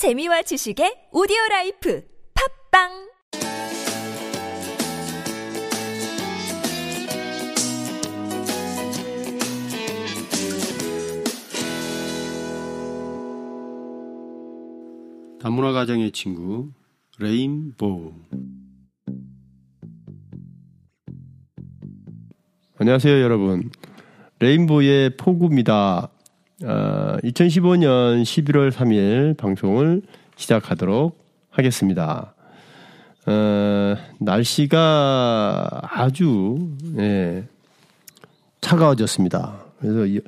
재미와 지식의 오디오 라이프 팟빵! 다문화 가정의 친구 레인보우. 안녕하세요 여러분. 레인보우의 포구입니다 어, 2015년 11월 3일 방송을 시작하도록 하겠습니다. 어, 날씨가 아주 예, 차가워졌습니다. 그래서 이,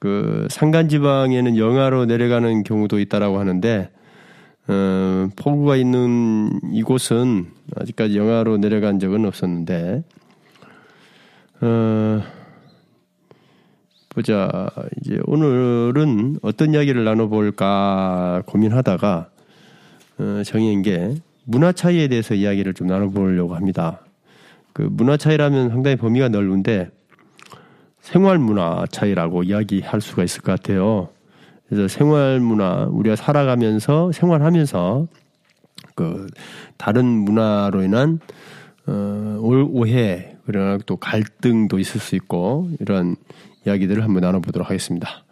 그 산간 지방에는 영하로 내려가는 경우도 있다라고 하는데 어, 폭우가 있는 이곳은 아직까지 영하로 내려간 적은 없었는데, 어, 보자. 이제 오늘은 어떤 이야기를 나눠볼까 고민하다가, 어, 정해인 게 문화 차이에 대해서 이야기를 좀 나눠보려고 합니다. 그 문화 차이라면 상당히 범위가 넓은데, 생활 문화 차이라고 이야기할 수가 있을 것 같아요. 그래서 생활 문화 우리가 살아가면서 생활하면서 그 다른 문화로 인한 어, 오해 그러나 또 갈등도 있을 수 있고 이런 이야기들을 한번 나눠보도록 하겠습니다.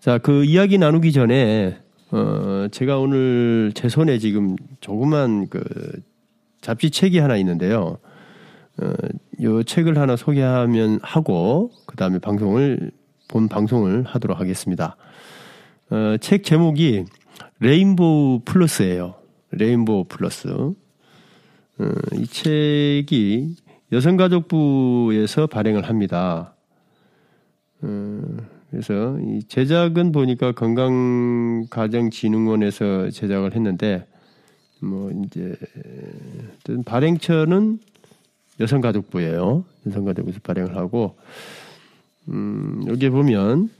자, 그 이야기 나누기 전에 어, 제가 오늘 제 손에 지금 조그만 그 잡지 책이 하나 있는데요. 어, 요 책을 하나 소개하면 하고 그 다음에 방송을 본 방송을 하도록 하겠습니다. 어, 책 제목이 레인보우 플러스예요. 레인보우 플러스. 어, 이 책이 여성가족부에서 발행을 합니다. 어, 그래서 이 제작은 보니까 건강가정진흥원에서 제작을 했는데 뭐 이제 발행처는 여성가족부예요. 여성가족부에서 발행을 하고 음, 여기 보면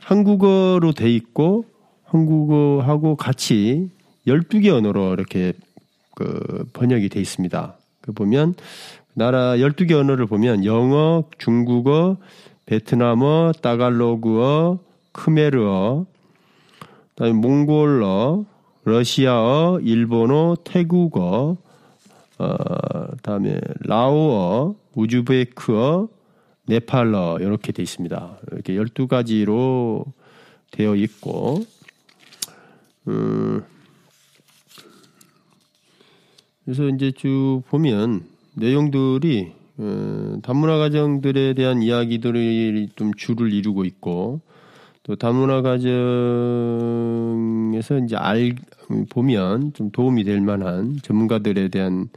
한국어로 돼 있고 한국어하고 같이 12개 언어로 이렇게 그 번역이 돼 있습니다. 그 보면 나라 12개 언어를 보면 영어, 중국어, 베트남어, 따갈로그어, 크메르어, 그다음에 몽골어, 러시아어, 일본어, 태국어, 어, 다음에 라오어, 우즈베크어, 네팔러 이렇게 돼 있습니다. 이렇게 12가지로 되어 있고 음, 그래서 이제 쭉 보면 내용들이 음, 다문화 가정들에 대한 이야기들이 좀 줄을 이루고 있고 또 다문화 가정에서 이제 알 보면 좀 도움이 될 만한 전문가들에 대한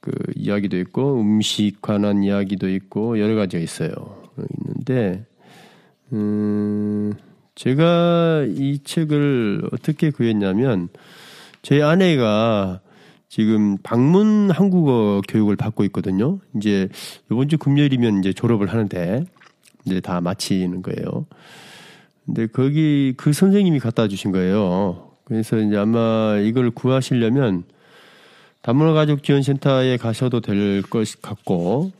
그 이야기도 있고 음식 관한 이야기도 있고 여러 가지가 있어요. 있는데 음 제가 이 책을 어떻게 구했냐면 제 아내가 지금 방문 한국어 교육을 받고 있거든요. 이제 이번 주 금요일이면 이제 졸업을 하는데 이제 다 마치는 거예요. 근데 거기 그 선생님이 갖다 주신 거예요. 그래서 이제 아마 이걸 구하시려면 다문화 가족 지원센터에 가셔도 될 것 같고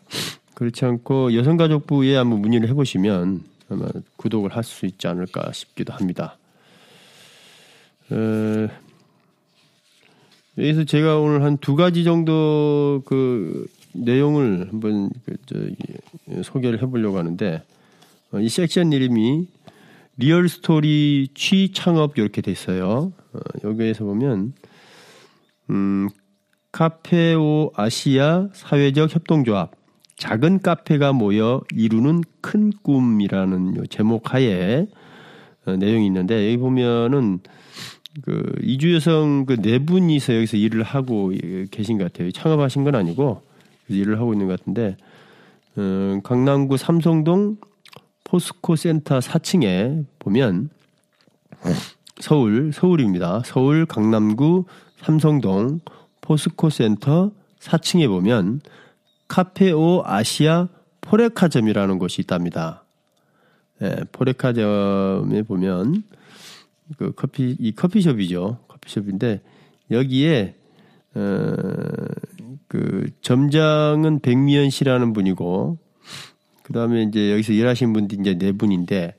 그렇지 않고 여성가족부에 한번 문의를 해보시면 아마 구독을 할 수 있지 않을까 싶기도 합니다. 어, 여기서 제가 오늘 한 두 가지 정도 그 내용을 한번 그 저기 소개를 해보려고 하는데 어, 이 섹션 이름이 real story 취 창업 이렇게 돼 있어요. 어, 여기에서 보면 음, 카페오 아시아 사회적 협동조합 작은 카페가 모여 이루는 큰 꿈이라는 제목 하에 어, 내용이 있는데 여기 보면은 그 이주 여성 그 네 분이서 여기서 일을 하고 계신 것 같아요. 창업하신 건 아니고 일을 하고 있는 것 같은데 어, 강남구 삼성동 포스코 센터 4층에 보면 서울 서울입니다. 서울 강남구 삼성동 포스코 센터 4층에 보면 카페오 아시아 포레카점이라는 곳이 있답니다. 예, 포레카점에 보면 그 커피 이 커피숍이죠. 커피숍인데 여기에 어, 그 점장은 백미연 씨라는 분이고 그다음에 이제 여기서 일하신 분들이 이제 네 분인데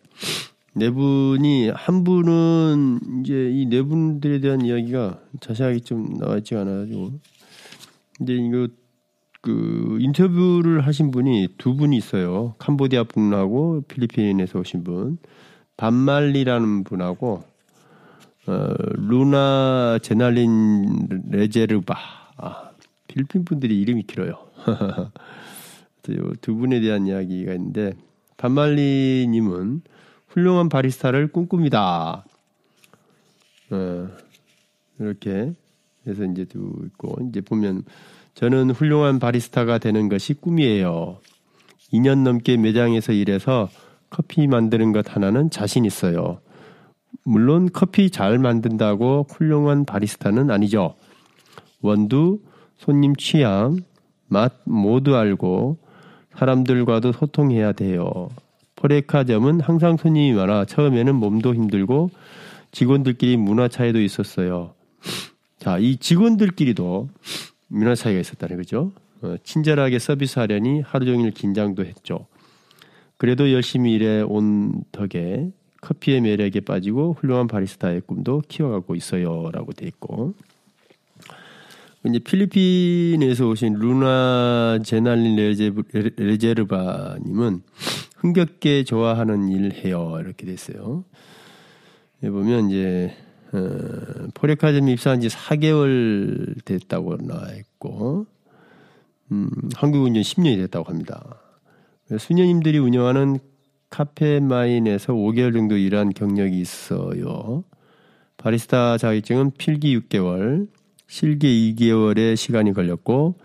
네 분이 한 분은 이제 이 네 분들에 대한 이야기가 자세하게 좀 나와 있지 않아 가지고 이제 이거 그 인터뷰를 하신 분이 두 분이 있어요. 캄보디아 분하고 필리핀에서 오신 분 반말리라는 분하고 어, 루나 제날린 레제르바 아, 필리핀 분들이 이름이 길어요. 두 분에 대한 이야기가 있는데 반말리님은 훌륭한 바리스타를 꿈꿉니다. 어, 이렇게 해서 이제 두 있고 이제 보면 저는 훌륭한 바리스타가 되는 것이 꿈이에요. 2년 넘게 매장에서 일해서 커피 만드는 것 하나는 자신 있어요. 물론 커피 잘 만든다고 훌륭한 바리스타는 아니죠. 원두, 손님 취향, 맛 모두 알고 사람들과도 소통해야 돼요. 포레카점은 항상 손님이 많아 처음에는 몸도 힘들고 직원들끼리 문화 차이도 있었어요. 자, 이 직원들끼리도 문화 차이가 있었다는 거죠. 어, 친절하게 서비스하려니 하루 종일 긴장도 했죠. 그래도 열심히 일해 온 덕에 커피의 매력에 빠지고 훌륭한 바리스타의 꿈도 키워가고 있어요라고 돼 있고 이제 필리핀에서 오신 루나 제날린 레제르 바님은 흥겹게 좋아하는 일 해요 이렇게 됐어요. 보면 이제 어, 포레카점 입사한 지 4개월 됐다고 나와 있고 음, 한국 운전 10년이 됐다고 합니다. 수녀님들이 운영하는 카페마인에서 5개월 정도 일한 경력이 있어요. 바리스타 자격증은 필기 6개월, 실기 2개월의 시간이 걸렸고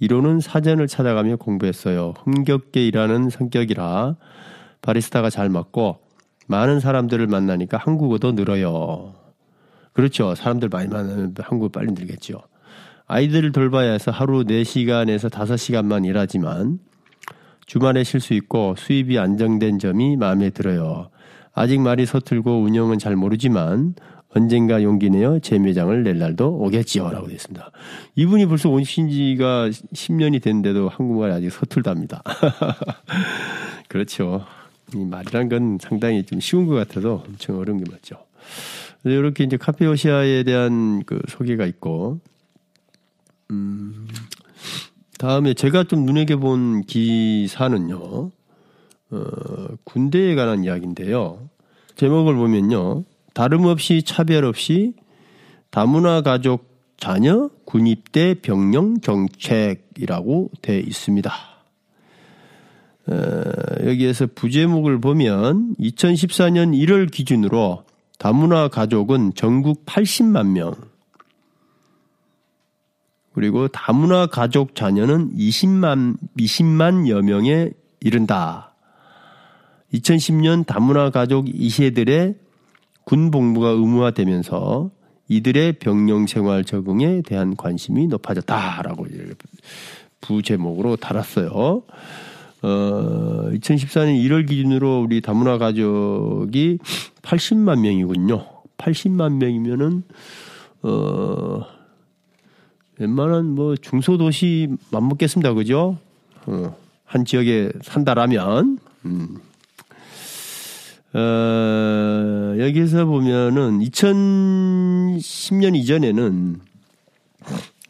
이론은 사전을 찾아가며 공부했어요. 흥겹게 일하는 성격이라 바리스타가 잘 맞고 많은 사람들을 만나니까 한국어도 늘어요. 그렇죠. 사람들 많이 만나면 한국어 빨리 늘겠죠. 아이들을 돌봐야 해서 하루 4시간에서 5시간만 일하지만 주말에 쉴 수 있고 수입이 안정된 점이 마음에 들어요. 아직 말이 서툴고 운영은 잘 모르지만 언젠가 용기 내어 제 매장을 낼 날도 오겠지요. 라고 되어 있습니다. 이분이 벌써 오신 지가 10년이 됐는데도 한국말이 아직 서툴답니다. 그렇죠. 이 말이란 건 상당히 좀 쉬운 것 같아도 엄청 어려운 게 맞죠. 이렇게 이제 카페오시아에 대한 그 소개가 있고, 음, 다음에 제가 좀 눈여겨 본 기사는요, 어, 군대에 관한 이야기인데요. 제목을 보면요. 다름없이 차별 없이 다문화 가족 자녀 군입대 병령 정책이라고 돼 있습니다. 어, 여기에서 부제목을 보면 2014년 1월 기준으로 다문화 가족은 전국 80만 명, 그리고 다문화 가족 자녀는 20만, 20만여 명에 이른다. 2010년 다문화 가족 2세들의 군 복무가 의무화되면서 이들의 병영 생활 적응에 대한 관심이 높아졌다라고 부제목으로 달았어요. 어, 2014년 1월 기준으로 우리 다문화 가족이 80만 명이군요. 80만 명이면은 어 웬만한 뭐 중소도시 맞먹겠습니다. 그죠? 어, 한 지역에 산다라면 음. 어, 여기서 보면은 2010년 이전에는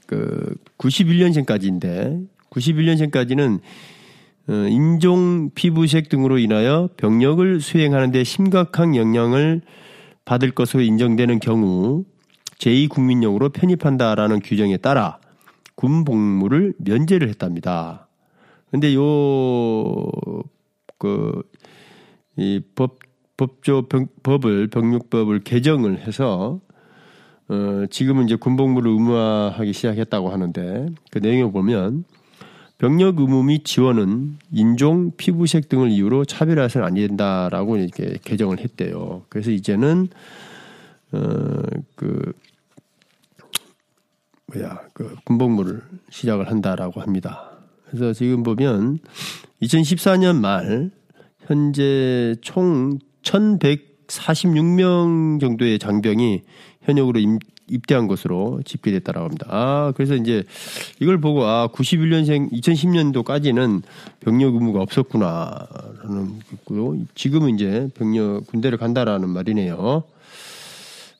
그 91년생까지인데 91년생까지는 어, 인종 피부색 등으로 인하여 병력을 수행하는 데 심각한 영향을 받을 것으로 인정되는 경우 제2국민용으로 편입한다라는 규정에 따라 군 복무를 면제를 했답니다. 근데 요, 그, 이 법, 법조 병, 법을 병력법을 개정을 해서 어, 지금은 이제 군복무를 의무화하기 시작했다고 하는데 그 내용을 보면 병력 의무 및 지원은 인종, 피부색 등을 이유로 차별해서는 안 된다라고 이렇게 개정을 했대요. 그래서 이제는 어그 뭐야 그 군복무를 시작을 한다라고 합니다. 그래서 지금 보면 2014년 말 현재 총 1,146명 정도의 장병이 현역으로 임, 입대한 것으로 집계됐다라고 합니다. 아, 그래서 이제 이걸 보고 아, 91년생 2010년도까지는 병력 의무가 없었구나라는 거고 지금은 이제 병력 군대를 간다라는 말이네요.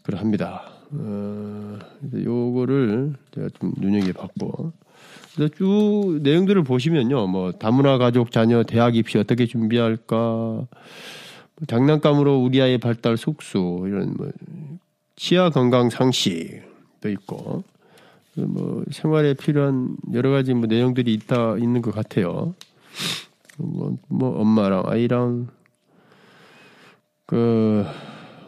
그러합니다. 어, 요거를 제가 좀 눈여겨봤고. 그래서 쭉 내용들을 보시면요, 뭐 다문화 가족 자녀 대학 입시 어떻게 준비할까, 뭐 장난감으로 우리 아이의 발달 속수 이런 뭐 치아 건강 상식도 있고. 뭐 생활에 필요한 여러 가지 뭐 내용들이 있다 있는 것 같아요. 뭐, 뭐 엄마랑 아이랑 그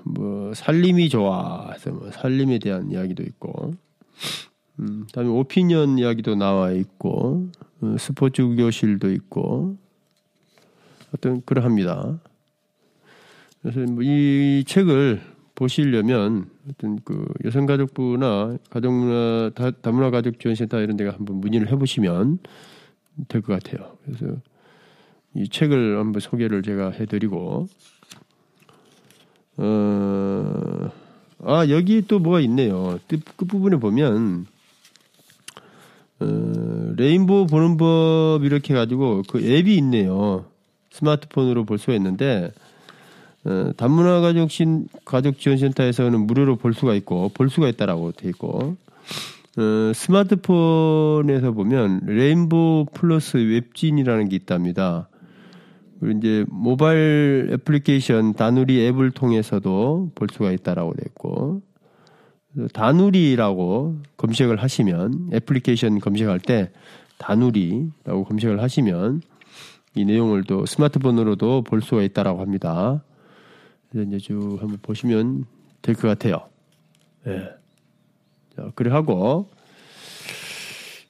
뭐 살림이 좋아. 뭐 살림에 대한 이야기도 있고. 음, 다음에 오피니언 이야기도 나와 있고. 어, 스포츠 교실도 있고. 어떤 그러합니다. 그래서 뭐 이 책을 보시려면 어떤 그 여성가족부나 가족문화 다, 문화 가족 지원센터 이런 데가 한번 문의를 해보시면 될 것 같아요. 그래서 이 책을 한번 소개를 제가 해드리고 어, 아 여기 또 뭐가 있네요. 끝 부분에 보면 어, 레인보우 보는 법 이렇게 가지고 그 앱이 있네요. 스마트폰으로 볼 수가 있는데 어, 다문화 가족 신 가족 지원센터에서는 무료로 볼 수가 있고 볼 수가 있다라고 돼 있고 어, 스마트폰에서 보면 레인보우 플러스 웹진이라는 게 있답니다. 그리고 이제 모바일 애플리케이션 다누리 앱을 통해서도 볼 수가 있다라고 돼 있고 다누리라고 검색을 하시면 애플리케이션 검색할 때 다누리라고 검색을 하시면 이 내용을 또 스마트폰으로도 볼 수가 있다라고 합니다. 이제 쭉 한번 보시면 될 것 같아요. 예. 자, 그래 하고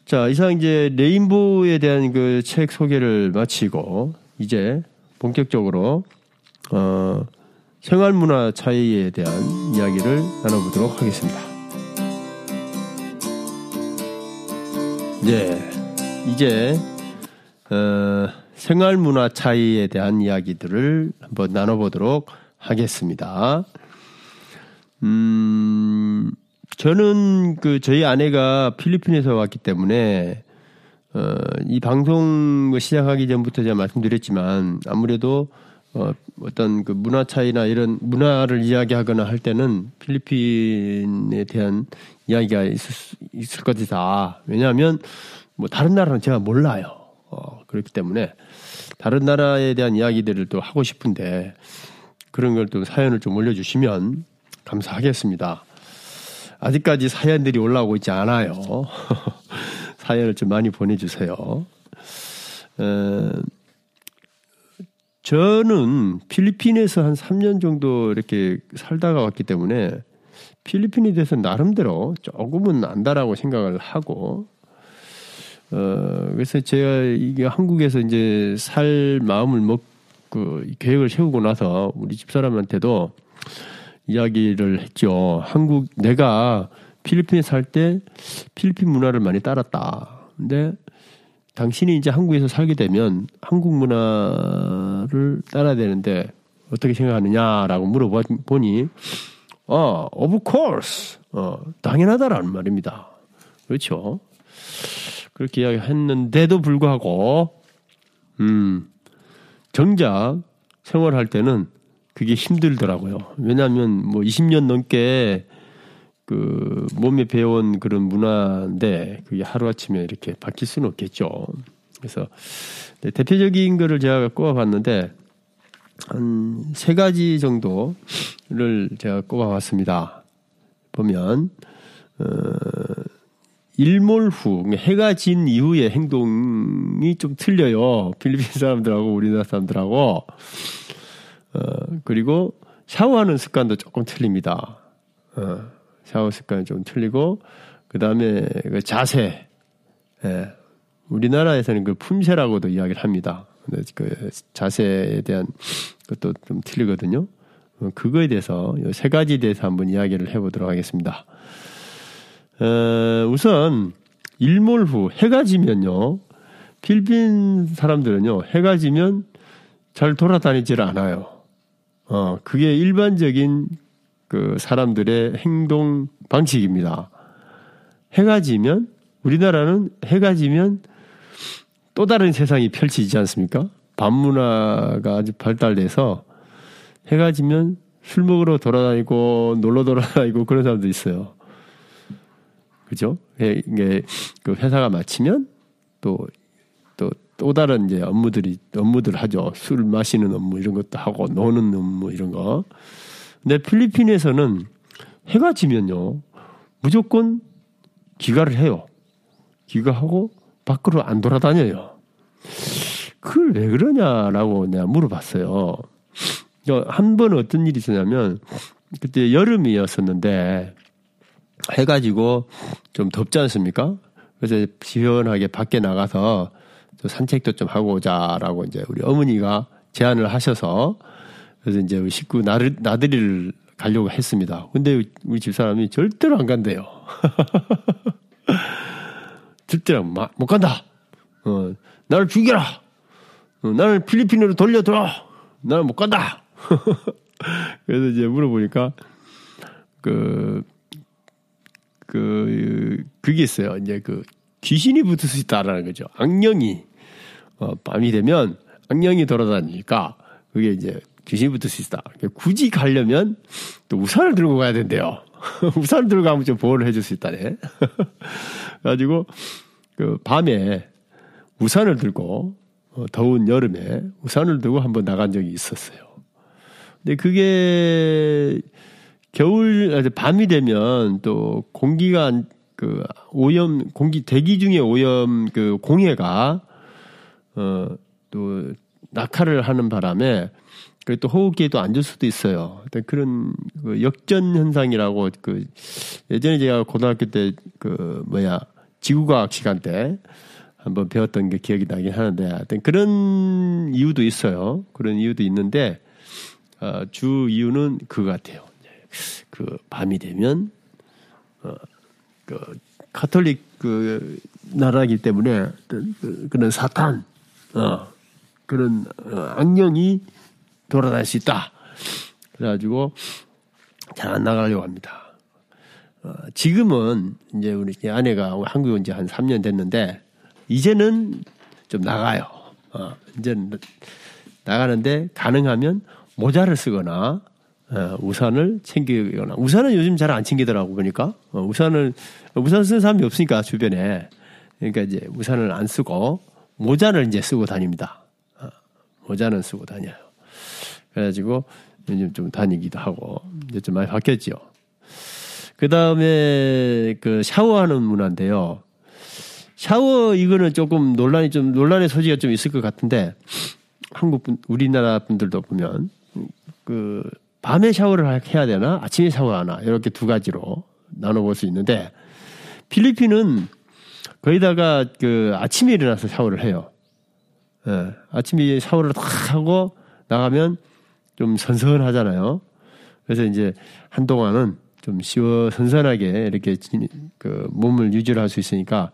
자 이상 이제 레인보우에 대한 그 책 소개를 마치고 이제 본격적으로 어. 생활 문화 차이에 대한 이야기를 나눠보도록 하겠습니다. 네, 이제 어, 생활 문화 차이에 대한 이야기들을 한번 나눠보도록 하겠습니다. 음, 저는 그 저희 아내가 필리핀에서 왔기 때문에 어, 이 방송 시작하기 전부터 제가 말씀드렸지만 아무래도 어, 어떤 그 문화 차이나 이런 문화를 이야기하거나 할 때는 필리핀에 대한 이야기가 있을, 있을 것이다. 왜냐하면 뭐 다른 나라는 제가 몰라요. 어, 그렇기 때문에 다른 나라에 대한 이야기들을 또 하고 싶은데 그런 걸 또 사연을 좀 올려주시면 감사하겠습니다. 아직까지 사연들이 올라오고 있지 않아요. 사연을 좀 많이 보내주세요. 어, 저는 필리핀에서 한 3년 정도 이렇게 살다가 왔기 때문에 필리핀에 대해서 나름대로 조금은 안다라고 생각을 하고 어 그래서 제가 이게 한국에서 이제 살 마음을 먹고 계획을 세우고 나서 우리 집사람한테도 이야기를 했죠. 한국 내가 필리핀에 살 때 필리핀 문화를 많이 따랐다. 근데 당신이 이제 한국에서 살게 되면 한국 문화를 따라야 되는데 어떻게 생각하느냐라고 물어보니 어, of course. 어, 당연하다라는 말입니다. 그렇죠. 그렇게 이야기했는데도 불구하고 음, 정작 생활할 때는 그게 힘들더라고요. 왜냐하면 뭐 20년 넘게 그 몸에 배운 그런 문화인데 그게 하루아침에 이렇게 바뀔 수는 없겠죠. 그래서 네, 대표적인 거를 제가 꼽아봤는데 한 세 가지 정도를 제가 꼽아봤습니다. 보면 어, 일몰 후 해가 진 이후의 행동이 좀 틀려요. 필리핀 사람들하고 우리나라 사람들하고 어, 그리고 샤워하는 습관도 조금 틀립니다. 어, 샤워 습관이 좀 틀리고 그 다음에 그 자세. 예. 우리나라에서는 그 품새라고도 이야기를 합니다. 근데 그 자세에 대한 것도 좀 틀리거든요. 어, 그거에 대해서 세 가지에 대해서 한번 이야기를 해보도록 하겠습니다. 어, 우선 일몰 후 해가 지면요. 필리핀 사람들은요 해가 지면 잘 돌아다니질 않아요. 어, 그게 일반적인 그 사람들의 행동 방식입니다. 해가 지면 우리나라는 해가 지면 또 다른 세상이 펼치지 않습니까? 밤문화가 아주 발달돼서 해가 지면 술 먹으러 돌아다니고 놀러 돌아다니고 그런 사람도 있어요. 그죠? 이게 그 회사가 마치면 또 또 또 다른 이제 업무들이 업무들 하죠. 술 마시는 업무 이런 것도 하고 노는 업무 이런 거. 근데 필리핀에서는 해가 지면요 무조건 귀가를 해요. 귀가하고 밖으로 안 돌아다녀요. 그걸 왜 그러냐라고 내가 물어봤어요. 한 번 어떤 일이 있었냐면 그때 여름이었었는데 해가지고 좀 덥지 않습니까? 그래서 시원하게 밖에 나가서 산책도 좀 하고 오자라고 이제 우리 어머니가 제안을 하셔서 그래서 이제 식구 나들, 나들이를 가려고 했습니다. 근데 우리 집 사람이 절대로 안 간대요. 절대로 못 간다. 어, 나를 죽여라. 어, 나를 필리핀으로 돌려들어. 나는 못 간다. 그래서 이제 물어보니까 그, 그, 그게 있어요. 이제 그 귀신이 붙을 수 있다라는 거죠. 악령이, 어, 밤이 되면 악령이 돌아다니니까 그게 이제 귀신이 붙을 수 있다. 굳이 가려면 또 우산을 들고 가야 된대요. 우산을 들고 가면 좀 보호를 해줄 수 있다네. 그래가지고 그 밤에 우산을 들고 어, 더운 여름에 우산을 들고 한번 나간 적이 있었어요. 근데 그게 겨울 밤이 되면 또 공기가 그 오염 공기 대기 중에 오염 그 공해가 어 또 낙하를 하는 바람에 그리고 또 호흡기에도 안 좋을 수도 있어요. 그런 그 역전 현상이라고 그 예전에 제가 고등학교 때 그 뭐야 지구과학 시간 때 한번 배웠던 게 기억이 나긴 하는데 하여튼 그런 이유도 있어요. 그런 이유도 있는데 어, 주 이유는 그거 같아요. 그 밤이 되면 어, 그 카톨릭 그 나라이기 때문에 그, 그런 사탄 어, 그런 어, 악령이 돌아다닐 수 있다. 그래가지고 잘 안 나가려고 합니다. 어, 지금은 이제 우리 아내가 한국에 온 지 한 3년 됐는데 이제는 좀 나가요. 어, 이제는 나가는데 가능하면 모자를 쓰거나 어, 우산을 챙기거나 우산은 요즘 잘 안 챙기더라고 보니까 어, 우산을 우산 쓰는 사람이 없으니까 주변에 그러니까 이제 우산을 안 쓰고 모자를 이제 쓰고 다닙니다. 어, 모자는 쓰고 다녀요. 그래가지고 요즘 좀 다니기도 하고 이제 좀 많이 바뀌었죠. 그 다음에 그 샤워하는 문화인데요. 샤워 이거는 조금 논란이 좀 논란의 소지가 좀 있을 것 같은데 한국 분 우리나라 분들도 보면 그 밤에 샤워를 해야 되나 아침에 샤워하나 이렇게 두 가지로 나눠볼 수 있는데 필리핀은 거기다가 그 아침에 일어나서 샤워를 해요. 예, 아침에 샤워를 딱 하고 나가면 좀 선선하잖아요. 그래서 이제 한동안은 좀 시원 선선하게 이렇게 그 몸을 유지를 할 수 있으니까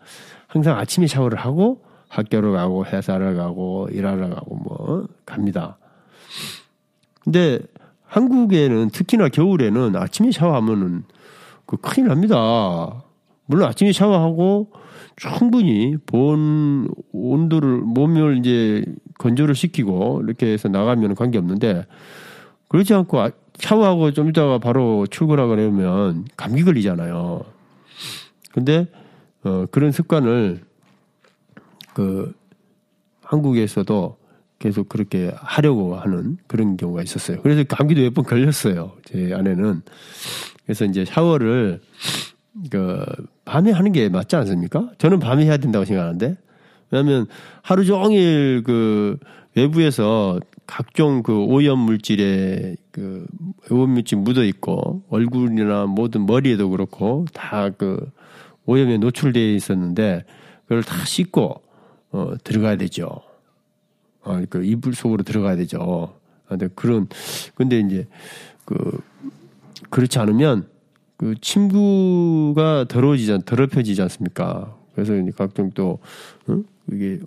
항상 아침에 샤워를 하고 학교를 가고 회사를 가고 일하러 가고 뭐 갑니다. 근데 한국에는 특히나 겨울에는 아침에 샤워하면은 그 큰일 납니다. 물론 아침에 샤워하고 충분히 본 온도를 몸을 이제 건조를 시키고 이렇게 해서 나가면 관계 없는데 그렇지 않고 아, 샤워하고 좀 이따가 바로 출근하거나 이러면 감기 걸리잖아요. 근데 어 그런 습관을 그 한국에서도 계속 그렇게 하려고 하는 그런 경우가 있었어요. 그래서 감기도 몇 번 걸렸어요. 제 아내는. 그래서 이제 샤워를 그 밤에 하는 게 맞지 않습니까? 저는 밤에 해야 된다고 생각하는데 왜냐하면 하루 종일 그 외부에서 각종 그 오염 물질에 그 오염 물질 묻어 있고 얼굴이나 모든 머리에도 그렇고 다 그 오염에 노출되어 있었는데 그걸 다 씻고 어 들어가야 되죠. 어, 그 이불 속으로 들어가야 되죠. 근데 그런 근데 이제 그 그렇지 않으면 그 침구가 더러워지지 더럽혀지지 않습니까? 그래서 각종 또 어? 이게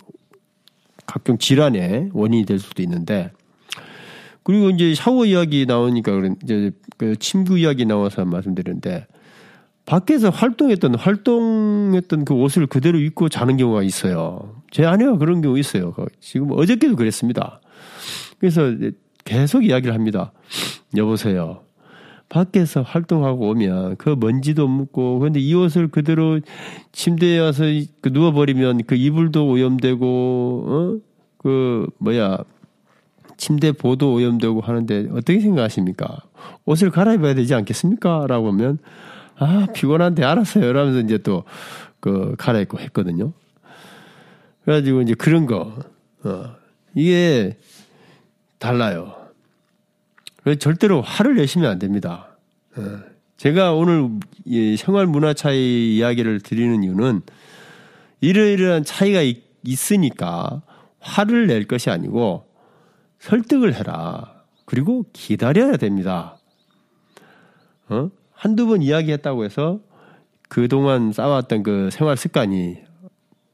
각종 질환의 원인이 될 수도 있는데 그리고 이제 샤워 이야기 나오니까 이제 그 침구 이야기 나와서 말씀드렸는데 밖에서 활동했던 활동했던 그 옷을 그대로 입고 자는 경우가 있어요. 제 아내가 그런 경우 있어요. 지금 어저께도 그랬습니다. 그래서 계속 이야기를 합니다. 여보세요. 밖에서 활동하고 오면 그 먼지도 묻고 그런데 이 옷을 그대로 침대에 와서 그 누워버리면 그 이불도 오염되고 어? 그 뭐야 침대 보도 오염되고 하는데 어떻게 생각하십니까? 옷을 갈아입어야 되지 않겠습니까? 라고 하면 아 피곤한데 알았어요. 이러면서 이제 또 그 갈아입고 했거든요. 그래가지고 이제 그런 거 어, 이게 달라요. 절대로 화를 내시면 안 됩니다. 어, 제가 오늘 생활 문화 차이 이야기를 드리는 이유는 이러이러한 차이가 있, 있으니까 화를 낼 것이 아니고 설득을 해라. 그리고 기다려야 됩니다. 어? 한두 번 이야기했다고 해서 그동안 쌓아왔던 그 생활 습관이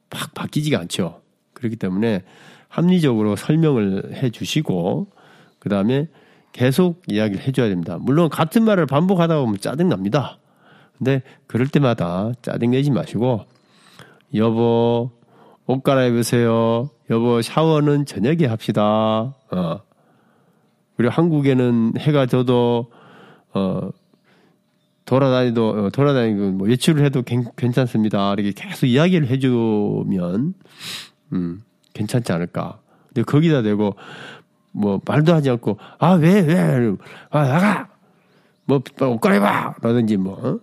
팍 바뀌지가 않죠. 그렇기 때문에 합리적으로 설명을 해 주시고, 그 다음에 계속 이야기를 해줘야 됩니다. 물론 같은 말을 반복하다 보면 짜증납니다. 근데 그럴 때마다 짜증내지 마시고, 여보, 옷 갈아입으세요. 여보, 샤워는 저녁에 합시다. 어. 그리고 한국에는 해가 져도, 어, 돌아다니도, 어, 돌아다니고, 뭐, 외출을 해도 괜찮습니다. 이렇게 계속 이야기를 해주면, 음, 괜찮지 않을까. 근데 거기다 대고, 뭐, 말도 하지 않고, 아, 왜, 왜, 아, 나가! 뭐, 옷 갈아입어! 라든지 뭐, 어?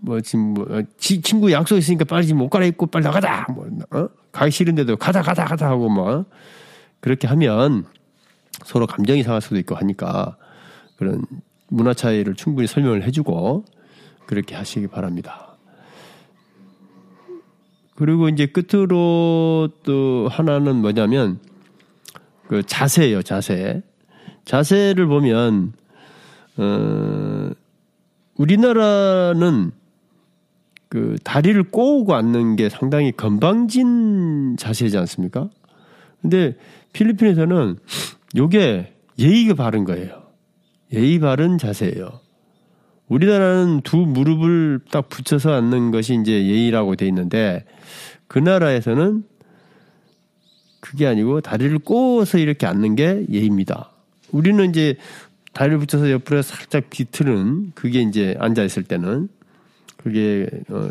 뭐, 지금 뭐, 어, 지, 친구 약속 있으니까 빨리 지금 옷 갈아입고 빨리 나가자! 뭐, 어? 가기 싫은데도 가자, 가자, 가자 하고 뭐, 그렇게 하면 서로 감정이 상할 수도 있고 하니까 그런 문화 차이를 충분히 설명을 해주고 그렇게 하시기 바랍니다. 그리고 이제 끝으로 또 하나는 뭐냐면 그 자세예요, 자세. 자세를 보면 어 우리나라는 그 다리를 꼬우고 앉는 게 상당히 건방진 자세지 않습니까? 근데 필리핀에서는 요게 예의가 바른 거예요. 예의 바른 자세예요. 우리나라는 두 무릎을 딱 붙여서 앉는 것이 이제 예의라고 돼 있는데 그 나라에서는 그게 아니고 다리를 꼬어서 이렇게 앉는 게 예의입니다. 우리는 이제 다리를 붙여서 옆으로 살짝 뒤틀은 그게 이제 앉아 있을 때는 그게 어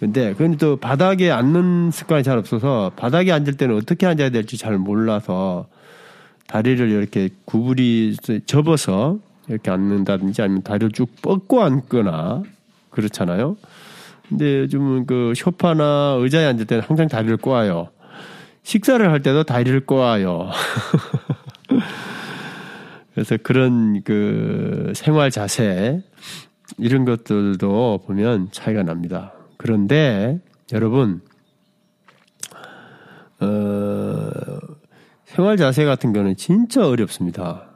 근데 그건 또 바닥에 앉는 습관이 잘 없어서 바닥에 앉을 때는 어떻게 앉아야 될지 잘 몰라서 다리를 이렇게 구부리 접어서 이렇게 앉는다든지 아니면 다리를 쭉 뻗고 앉거나 그렇잖아요. 근데 요즘은 그 쇼파나 의자에 앉을 때는 항상 다리를 꼬아요. 식사를 할 때도 다리를 꼬아요. 그래서 그런 그 생활 자세 이런 것들도 보면 차이가 납니다. 그런데 여러분 어, 생활 자세 같은 거는 진짜 어렵습니다.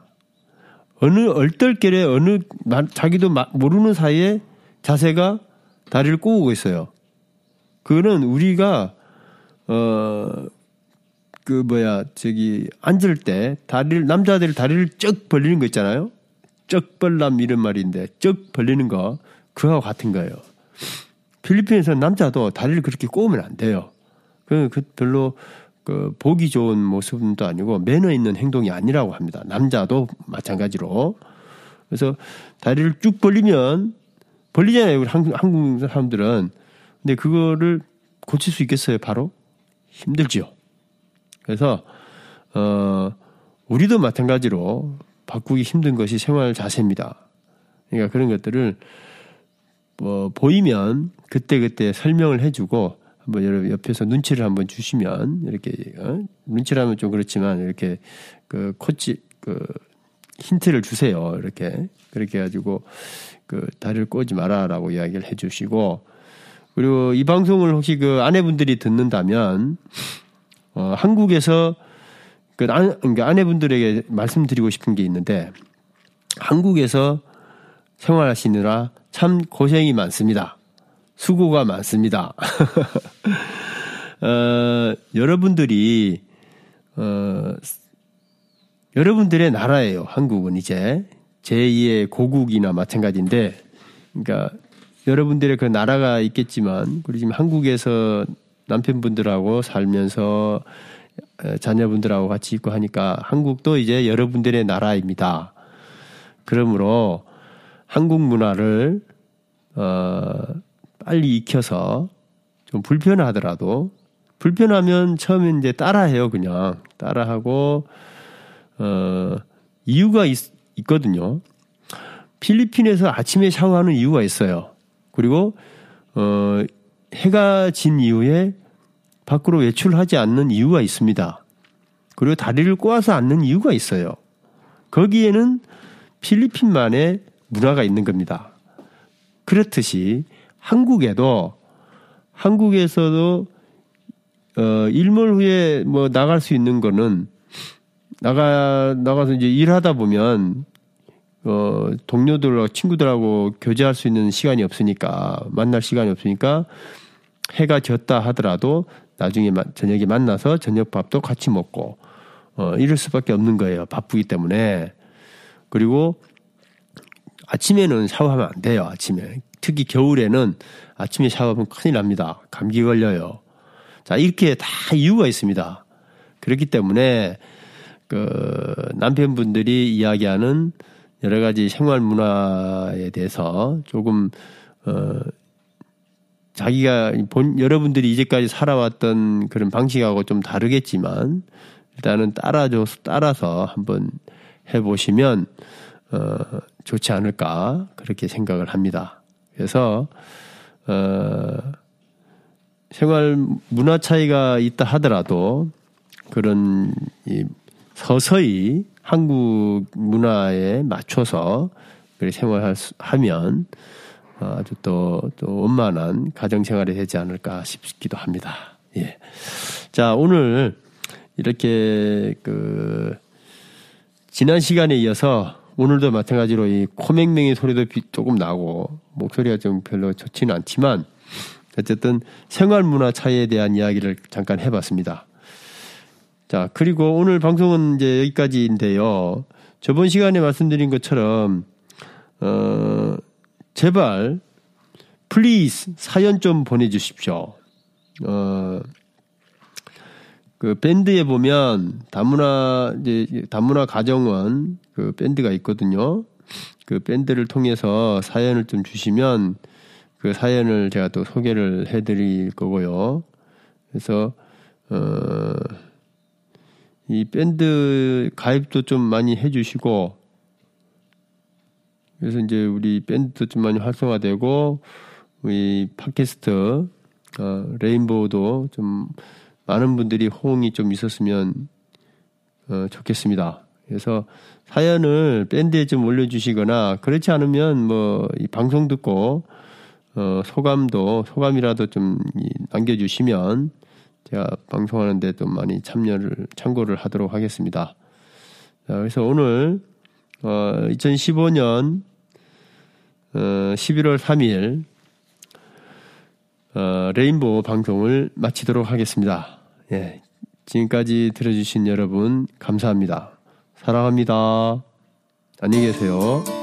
어느 얼떨결에 어느 자기도 모르는 사이에 자세가 다리를 꼬우고 있어요. 그거는 우리가 어 그 뭐야 저기 앉을 때 다리를 남자들 다리를 쩍 벌리는 거 있잖아요. 쩍벌남 이런 말인데 쩍 벌리는 거 그거와 같은 거예요. 필리핀에서 남자도 다리를 그렇게 꼬으면 안 돼요. 그, 그 별로 그 보기 좋은 모습도 아니고 매너 있는 행동이 아니라고 합니다. 남자도 마찬가지로. 그래서 다리를 쭉 벌리면 벌리잖아요. 우리 한국, 한국 사람들은. 근데 그거를 고칠 수 있겠어요, 바로? 힘들지요. 그래서, 어, 우리도 마찬가지로 바꾸기 힘든 것이 생활 자세입니다. 그러니까 그런 것들을 뭐 보이면 그때 그때 설명을 해주고 한번 여러분 옆에서 눈치를 한번 주시면 이렇게 어? 눈치를 하면 좀 그렇지만 이렇게 그 코치 그 힌트를 주세요. 이렇게 그렇게 해가지고 그 다리를 꼬지 마라라고 이야기를 해주시고 그리고 이 방송을 혹시 그 아내분들이 듣는다면 어, 한국에서 그 그러니까 아내분들에게 말씀드리고 싶은 게 있는데 한국에서 생활하시느라 참 고생이 많습니다. 수고가 많습니다. 어, 여러분들이 어, 여러분들의 나라예요. 한국은 이제 제2의 고국이나 마찬가지인데, 그러니까 여러분들의 그 나라가 있겠지만, 우리 지금 한국에서 남편분들하고 살면서 자녀분들하고 같이 있고 하니까 한국도 이제 여러분들의 나라입니다. 그러므로 한국 문화를 어, 빨리 익혀서 좀 불편하더라도 불편하면 처음에 이제 따라해요 그냥 따라하고 어, 이유가 있, 있거든요. 필리핀에서 아침에 샤워하는 이유가 있어요. 그리고 어, 해가 진 이후에 밖으로 외출하지 않는 이유가 있습니다. 그리고 다리를 꼬아서 앉는 이유가 있어요. 거기에는 필리핀만의 문화가 있는 겁니다. 그렇듯이 한국에도 한국에서도 어 일몰 후에 뭐 나갈 수 있는 거는 나가 나가서 이제 일하다 보면 어 동료들하고 친구들하고 교제할 수 있는 시간이 없으니까 만날 시간이 없으니까 해가 졌다 하더라도 나중에 저녁에 만나서 저녁밥도 같이 먹고 어 이럴 수밖에 없는 거예요. 바쁘기 때문에. 그리고 아침에는 샤워하면 안 돼요. 아침에. 특히 겨울에는 아침에 샤워하면 큰일 납니다. 감기 걸려요. 자, 이렇게 다 이유가 있습니다. 그렇기 때문에 그 남편분들이 이야기하는 여러 가지 생활 문화에 대해서 조금 어 자기가 본 여러분들이 이제까지 살아왔던 그런 방식하고 좀 다르겠지만 일단은 따라줘 따라서 한번 해 보시면 어 좋지 않을까 그렇게 생각을 합니다. 그래서 어 생활 문화 차이가 있다 하더라도 그런 이 서서히 한국 문화에 맞춰서 그렇게 생활하면 아주 또, 또 원만한 가정생활이 되지 않을까 싶기도 합니다. 예. 자, 오늘 이렇게 그, 지난 시간에 이어서 오늘도 마찬가지로 이 코맹맹이 소리도 조금 나고 목소리가 좀 별로 좋지는 않지만 어쨌든 생활 문화 차이에 대한 이야기를 잠깐 해봤습니다. 자, 그리고 오늘 방송은 이제 여기까지인데요. 저번 시간에 말씀드린 것처럼, 어, 제발, please 사연 좀 보내주십시오. 어, 그 밴드에 보면 다문화, 이제 다문화 가정원 그 밴드가 있거든요. 그 밴드를 통해서 사연을 좀 주시면 그 사연을 제가 또 소개를 해드릴 거고요. 그래서, 어, 이 밴드 가입도 좀 많이 해주시고 그래서 이제 우리 밴드도 좀 많이 활성화되고 우리 팟캐스트 어, 레인보우도 좀 많은 분들이 호응이 좀 있었으면 어, 좋겠습니다. 그래서 사연을 밴드에 좀 올려주시거나 그렇지 않으면 뭐 이 방송 듣고 어, 소감도 소감이라도 좀 남겨주시면 제가 방송하는데 도 많이 참여를 참고를 하도록 하겠습니다. 자, 그래서 오늘 어, 2015년 어, 11월 3일 어, 레인보우 방송을 마치도록 하겠습니다. 예, 지금까지 들어주신 여러분 감사합니다. 사랑합니다. 안녕히 계세요.